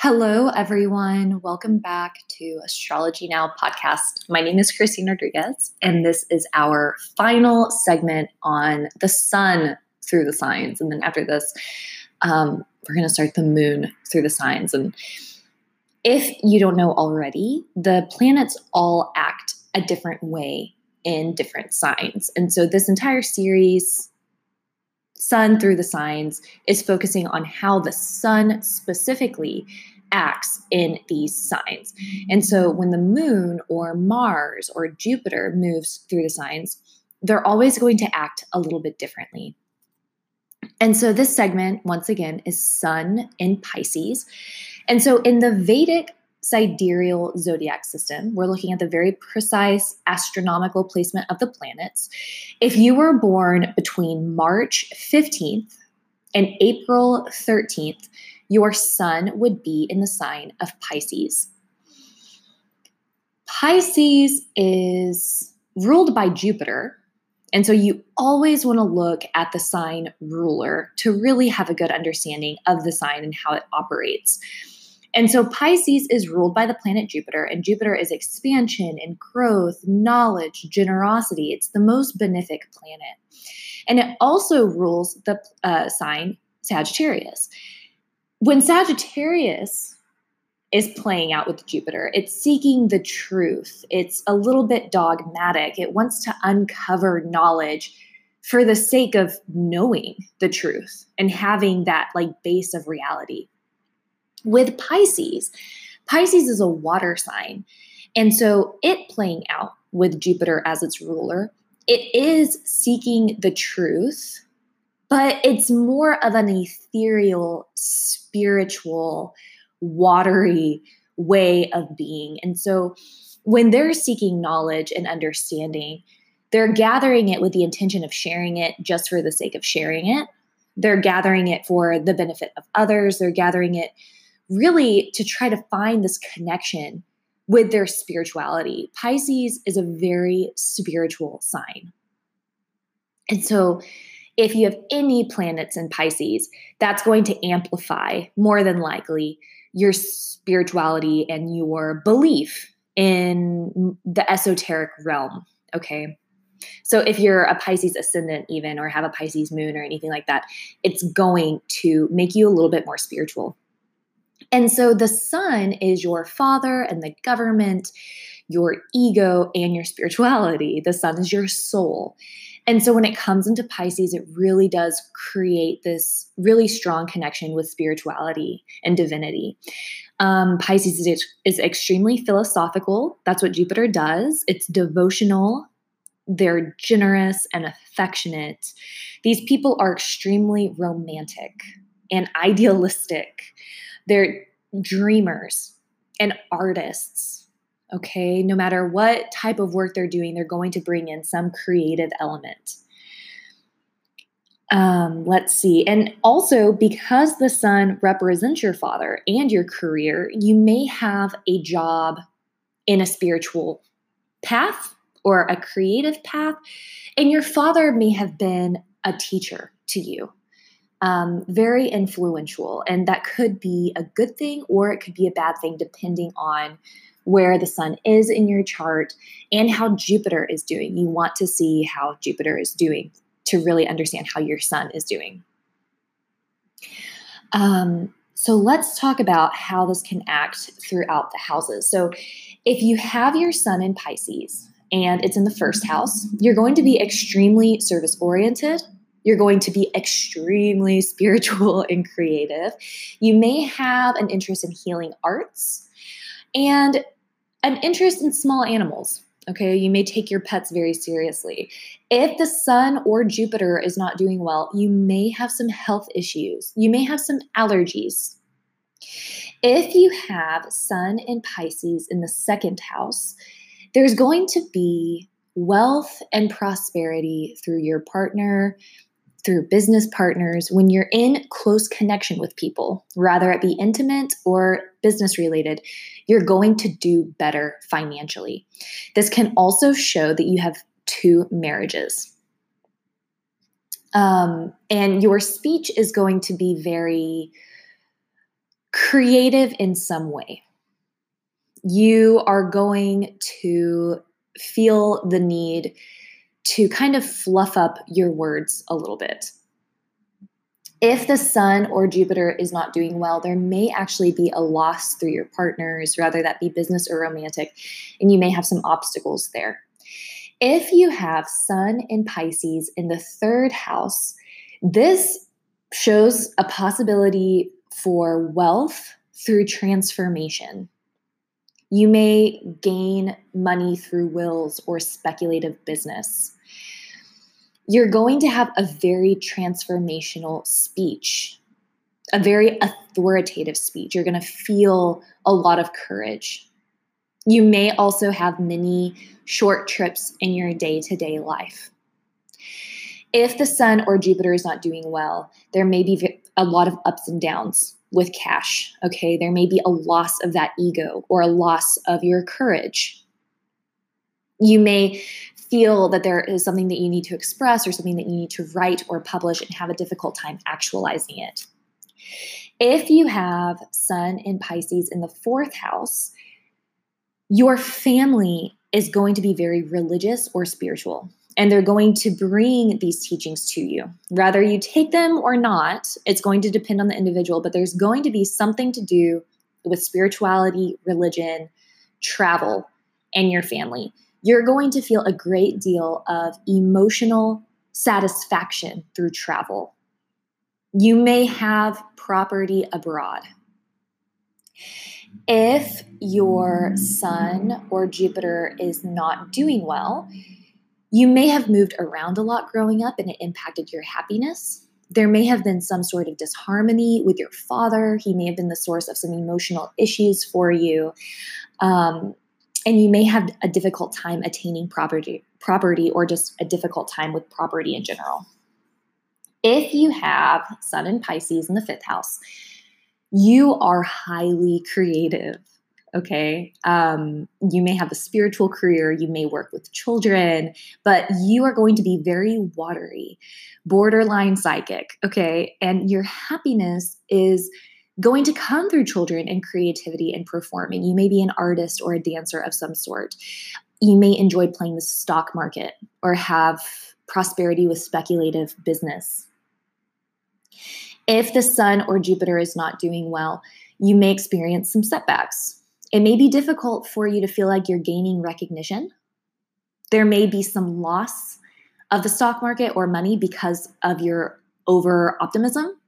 Hello, everyone. Welcome back to Astrology Now podcast. My name is Christine Rodriguez, and this is our final segment on the sun through the signs. And then after this, um, we're going to start the moon through the signs. And if you don't know already, the planets all act a different way in different signs. And so this entire series sun through the signs is focusing on how the sun specifically acts in these signs. And so when the moon or Mars or Jupiter moves through the signs, they're always going to act a little bit differently. And so this segment, once again, is Sun in Pisces. And so in the Vedic sidereal zodiac system, we're looking at the very precise astronomical placement of the planets. If you were born between March 15th and April 13th, your sun would be in the sign of Pisces. Pisces is ruled by Jupiter. And so you always want to look at the sign ruler to really have a good understanding of the sign and how it operates. And so Pisces is ruled by the planet Jupiter, and Jupiter is expansion and growth, knowledge, generosity. It's the most benefic planet. And it also rules the uh, sign Sagittarius. When Sagittarius is playing out with Jupiter, it's seeking the truth, it's a little bit dogmatic, it wants to uncover knowledge for the sake of knowing the truth and having that like base of reality. With Pisces, Pisces is a water sign. And so it playing out with Jupiter as its ruler, it is seeking the truth, but it's more of an ethereal, spiritual, watery way of being. And so when they're seeking knowledge and understanding, they're gathering it with the intention of sharing it just for the sake of sharing it. They're gathering it for the benefit of others. They're gathering it really to try to find this connection with their spirituality. Pisces is a very spiritual sign. And so, if you have any planets in Pisces, that's going to amplify more than likely your spirituality and your belief in the esoteric realm. Okay. So if you're a Pisces ascendant, even, or have a Pisces moon or anything like that, it's going to make you a little bit more spiritual. And so the sun is your father and the government, your ego, and your spirituality. The sun is your soul. And so when it comes into Pisces, it really does create this really strong connection with spirituality and divinity. Um, Pisces is, is extremely philosophical. That's what Jupiter does. It's devotional. They're generous and affectionate. These people are extremely romantic and idealistic. They're dreamers and artists. Okay, no matter what type of work they're doing, they're going to bring in some creative element. Um, let's see. And also, because the sun represents your father and your career, you may have a job in a spiritual path or a creative path, and your father may have been a teacher to you um, very influential. And that could be a good thing or it could be a bad thing, depending on where the sun is in your chart and how Jupiter is doing. You want to see how Jupiter is doing to really understand how your sun is doing. Um, so let's talk about how this can act throughout the houses. So if you have your sun in Pisces and it's in the first house, you're going to be extremely service oriented you're going to be extremely spiritual and creative. You may have an interest in healing arts and an interest in small animals. Okay, you may take your pets very seriously. If the sun or Jupiter is not doing well, you may have some health issues. You may have some allergies. If you have sun and Pisces in the second house, there's going to be wealth and prosperity through your partner, through business partners, when you're in close connection with people, rather it be intimate or business related, you're going to do better financially. This can also show that you have two marriages. Um, and your speech is going to be very creative in some way. You are going to feel the need to kind of fluff up your words a little bit. If the sun or Jupiter is not doing well, there may actually be a loss through your partners, rather that be business or romantic, and you may have some obstacles there. If you have Sun in Pisces in the third house, this shows a possibility for wealth through transformation. You may gain money through wills or speculative business. You're going to have a very transformational speech, a very authoritative speech. You're going to feel a lot of courage. You may also have many short trips in your day to day life. If the sun or Jupiter is not doing well, there may be a lot of ups and downs with cash. Okay. There may be a loss of that ego or a loss of your courage. You may feel that there is something that you need to express or something that you need to write or publish and have a difficult time actualizing it. If you have Sun in Pisces in the fourth house, your family is going to be very religious or spiritual and they're going to bring these teachings to you. Whether you take them or not, it's going to depend on the individual, but there's going to be something to do with spirituality, religion, travel, and your family. You're going to feel a great deal of emotional satisfaction through travel. You may have property abroad. If your sun or Jupiter is not doing well, you may have moved around a lot growing up and it impacted your happiness. There may have been some sort of disharmony with your father. He may have been the source of some emotional issues for you. Um, and you may have a difficult time attaining property, property or just a difficult time with property in general. If you have Sun and Pisces in the fifth house, you are highly creative okay um, you may have a spiritual career you may work with children but you are going to be very watery borderline psychic okay and your happiness is going to come through children and creativity and performing you may be an artist or a dancer of some sort you may enjoy playing the stock market or have prosperity with speculative business if the sun or jupiter is not doing well you may experience some setbacks it may be difficult for you to feel like you're gaining recognition. There may be some loss of the stock market or money because of your over optimism.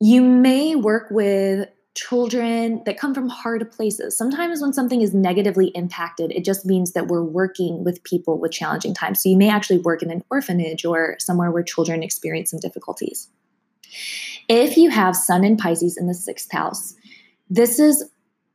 You may work with children that come from hard places. Sometimes when something is negatively impacted, it just means that we're working with people with challenging times. So you may actually work in an orphanage or somewhere where children experience some difficulties. If you have Sun and Pisces in the sixth house, this is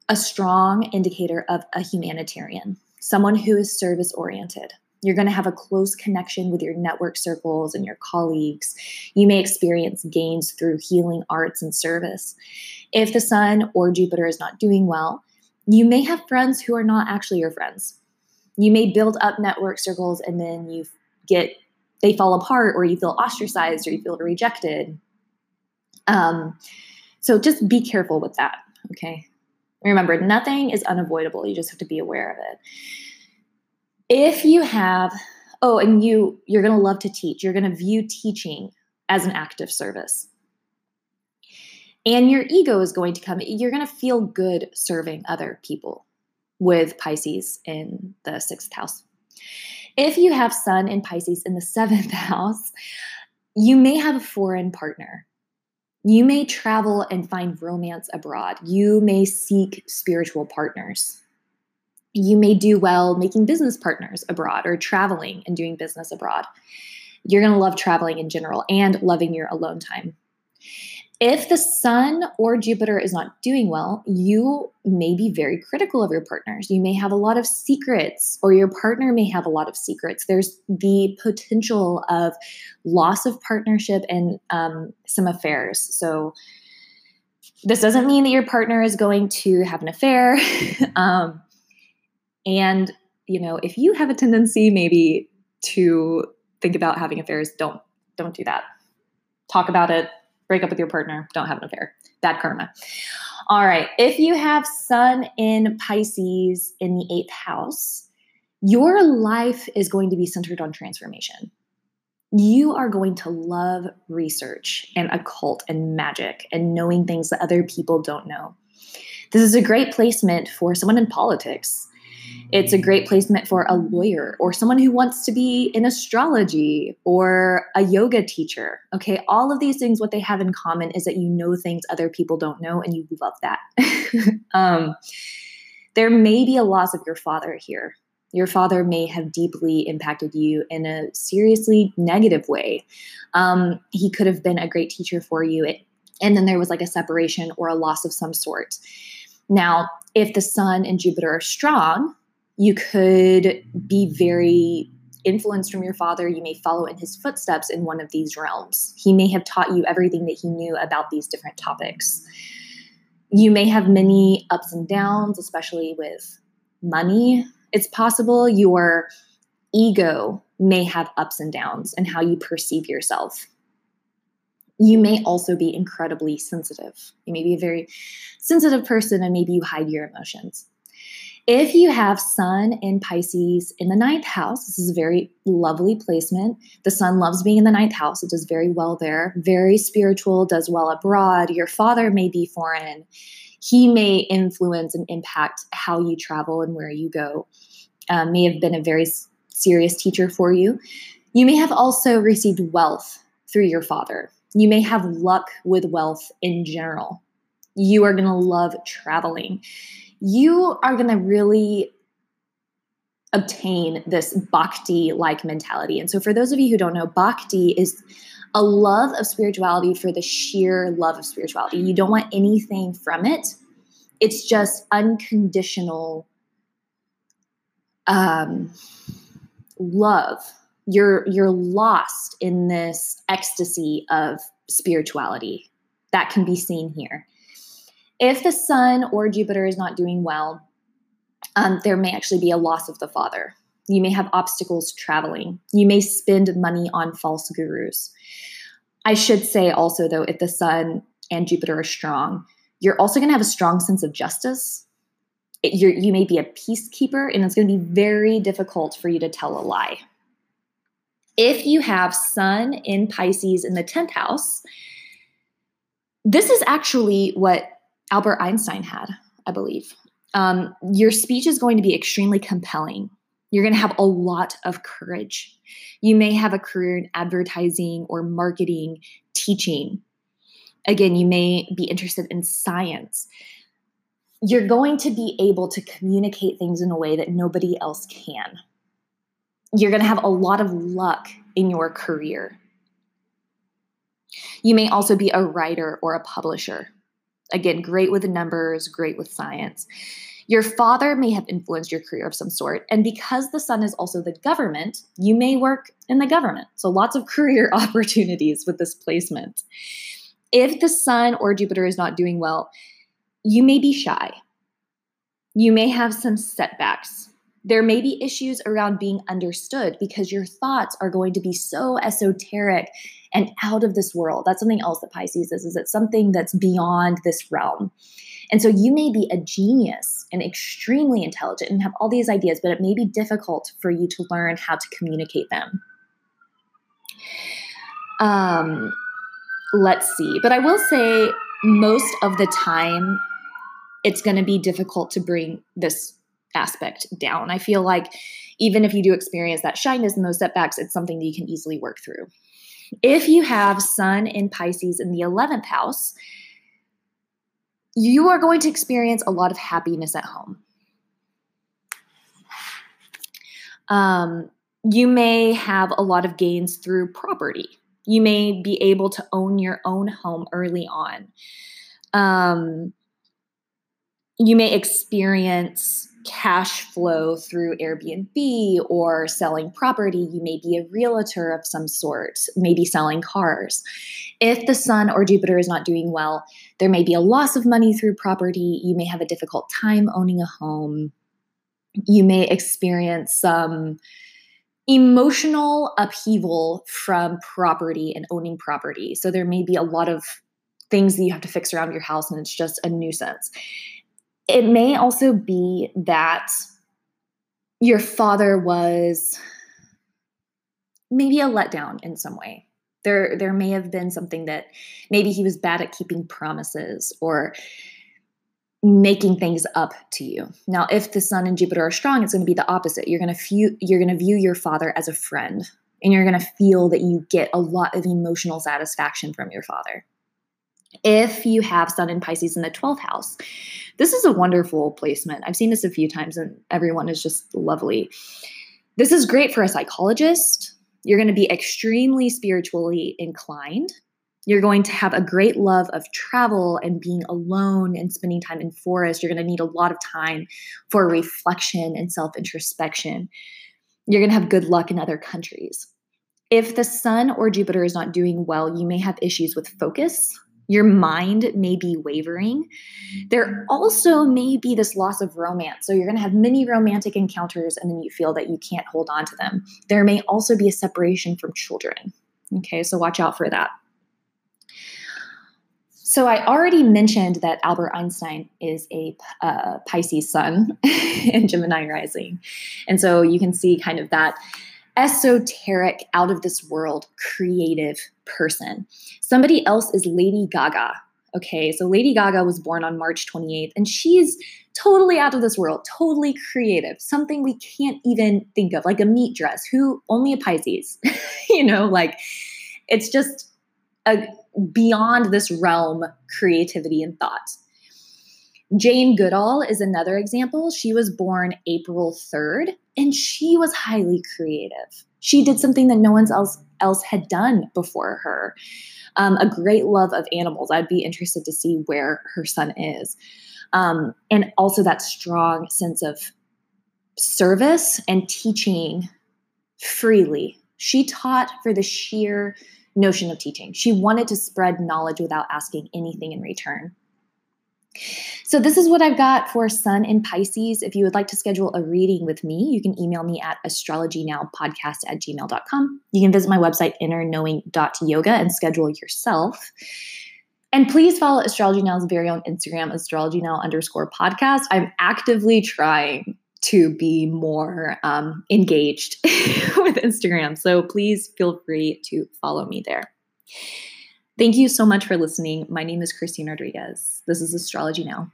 a strong indicator of a humanitarian, someone who is service oriented. You're going to have a close connection with your network circles and your colleagues. You may experience gains through healing arts and service. If the sun or Jupiter is not doing well, you may have friends who are not actually your friends. You may build up network circles and then you get they fall apart or you feel ostracized or you feel rejected. Um, so just be careful with that. Okay. Remember, nothing is unavoidable. You just have to be aware of it. If you have, oh, and you you're going to love to teach. You're going to view teaching as an act of service. And your ego is going to come. You're going to feel good serving other people with Pisces in the sixth house. If you have Sun in Pisces in the seventh house, you may have a foreign partner you may travel and find romance abroad. You may seek spiritual partners. You may do well making business partners abroad or traveling and doing business abroad. You're going to love traveling in general and loving your alone time. If the sun or Jupiter is not doing well, you may be very critical of your partners. You may have a lot of secrets, or your partner may have a lot of secrets. There's the potential of loss of partnership and um, some affairs. So, this doesn't mean that your partner is going to have an affair. um, and, you know, if you have a tendency maybe to think about having affairs, don't don't do that. Talk about it break up with your partner, don't have an affair. Bad karma. All right. If you have Sun in Pisces in the eighth house, your life is going to be centered on transformation. You are going to love research and occult and magic and knowing things that other people don't know. This is a great placement for someone in politics. It's a great placement for a lawyer or someone who wants to be in astrology or a yoga teacher. Okay, all of these things, what they have in common is that you know things other people don't know and you love that. um, there may be a loss of your father here. Your father may have deeply impacted you in a seriously negative way. Um, he could have been a great teacher for you, and then there was like a separation or a loss of some sort. Now, if the sun and Jupiter are strong, you could be very influenced from your father. You may follow in his footsteps in one of these realms. He may have taught you everything that he knew about these different topics. You may have many ups and downs, especially with money. It's possible your ego may have ups and downs and how you perceive yourself. You may also be incredibly sensitive. You may be a very sensitive person and maybe you hide your emotions. If you have Sun in Pisces in the ninth house, this is a very lovely placement. The Sun loves being in the ninth house. It does very well there. Very spiritual, does well abroad. Your father may be foreign. He may influence and impact how you travel and where you go. Um, may have been a very serious teacher for you. You may have also received wealth through your father. You may have luck with wealth in general. You are going to love traveling you are going to really obtain this bhakti like mentality. And so, for those of you who don't know, bhakti is a love of spirituality for the sheer love of spirituality. You don't want anything from it, it's just unconditional um, love. You're you're lost in this ecstasy of spirituality that can be seen here. If the sun or Jupiter is not doing well, um, there may actually be a loss of the father. You may have obstacles traveling. You may spend money on false gurus. I should say also, though, if the sun and Jupiter are strong, you're also going to have a strong sense of justice. It, you may be a peacekeeper, and it's going to be very difficult for you to tell a lie. If you have Sun in Pisces in the 10th house, this is actually what Albert Einstein had, I believe. Um, your speech is going to be extremely compelling. You're going to have a lot of courage. You may have a career in advertising or marketing, teaching. Again, you may be interested in science. You're going to be able to communicate things in a way that nobody else can. You're going to have a lot of luck in your career. You may also be a writer or a publisher. Again, great with numbers, great with science. Your father may have influenced your career of some sort. And because the sun is also the government, you may work in the government. So lots of career opportunities with this placement. If the sun or Jupiter is not doing well, you may be shy. You may have some setbacks. There may be issues around being understood because your thoughts are going to be so esoteric and out of this world. That's something else that Pisces is, is it's something that's beyond this realm. And so you may be a genius and extremely intelligent and have all these ideas, but it may be difficult for you to learn how to communicate them. Um, let's see. But I will say most of the time, it's going to be difficult to bring this aspect down. I feel like even if you do experience that shyness and those setbacks, it's something that you can easily work through. If you have Sun in Pisces in the 11th house, you are going to experience a lot of happiness at home. Um, you may have a lot of gains through property. You may be able to own your own home early on. Um, you may experience cash flow through Airbnb or selling property. You may be a realtor of some sort, maybe selling cars. If the sun or Jupiter is not doing well, there may be a loss of money through property. You may have a difficult time owning a home. You may experience some emotional upheaval from property and owning property. So there may be a lot of things that you have to fix around your house and it's just a nuisance. It may also be that your father was maybe a letdown in some way. There, there may have been something that maybe he was bad at keeping promises or making things up to you. Now, if the sun and Jupiter are strong, it's going to be the opposite. You're going to view you're going to view your father as a friend and you're going to feel that you get a lot of emotional satisfaction from your father. If you have Sun in Pisces in the 12th house, this is a wonderful placement. I've seen this a few times and everyone is just lovely. This is great for a psychologist. You're going to be extremely spiritually inclined you're going to have a great love of travel and being alone and spending time in forest. You're going to need a lot of time for reflection and self introspection. You're going to have good luck in other countries. If the sun or Jupiter is not doing well, you may have issues with focus. Your mind may be wavering. There also may be this loss of romance. So you're going to have many romantic encounters and then you feel that you can't hold on to them. There may also be a separation from children. Okay, so watch out for that. So I already mentioned that Albert Einstein is a uh, Pisces sun and Gemini rising. And so you can see kind of that esoteric, out of this world, creative person. Somebody else is Lady Gaga. Okay, so Lady Gaga was born on March 28th, and she's totally out of this world, totally creative, something we can't even think of, like a meat dress. Who only a Pisces, you know, like it's just a beyond this realm creativity and thought. Jane Goodall is another example. She was born April 3rd and she was highly creative. She did something that no one else else had done before her. Um, a great love of animals. I'd be interested to see where her sun is. Um, and also that strong sense of service and teaching freely. She taught for the sheer notion of teaching. She wanted to spread knowledge without asking anything in return. So, this is what I've got for Sun in Pisces. If you would like to schedule a reading with me, you can email me at astrologynowpodcast at gmail.com. You can visit my website, innerknowing.yoga, and schedule yourself. And please follow Astrology Now's very own Instagram, astrology now underscore podcast. I'm actively trying to be more um, engaged with Instagram. So please feel free to follow me there. Thank you so much for listening. My name is Christine Rodriguez. This is Astrology Now.